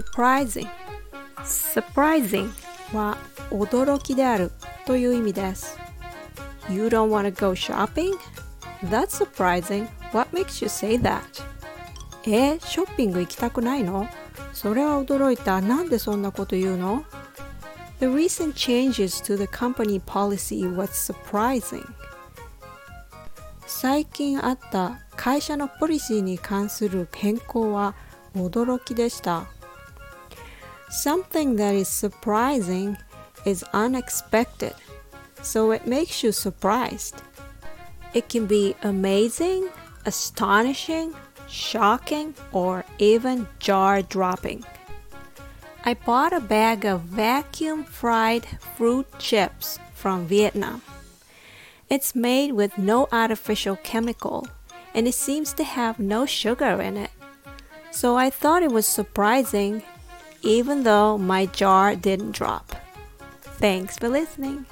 surprising surprising は驚きであるという意味です You don't want to go shopping? That's surprising. What makes you say that? え、ショッピング行きたくないのそれは驚いた。なんでそんなこと言うの The recent changes to the company policy was surprising. 最近あった会社のポリシーに関する変更は驚きでした。Something that is surprising is unexpected, so it makes you surprised. It can be amazing, astonishing, shocking, or even jaw dropping. I bought a bag of vacuum fried fruit chips from Vietnam. It's made with no artificial chemical and it seems to have no sugar in it. So I thought it was surprising even though my jar didn't drop. Thanks for listening.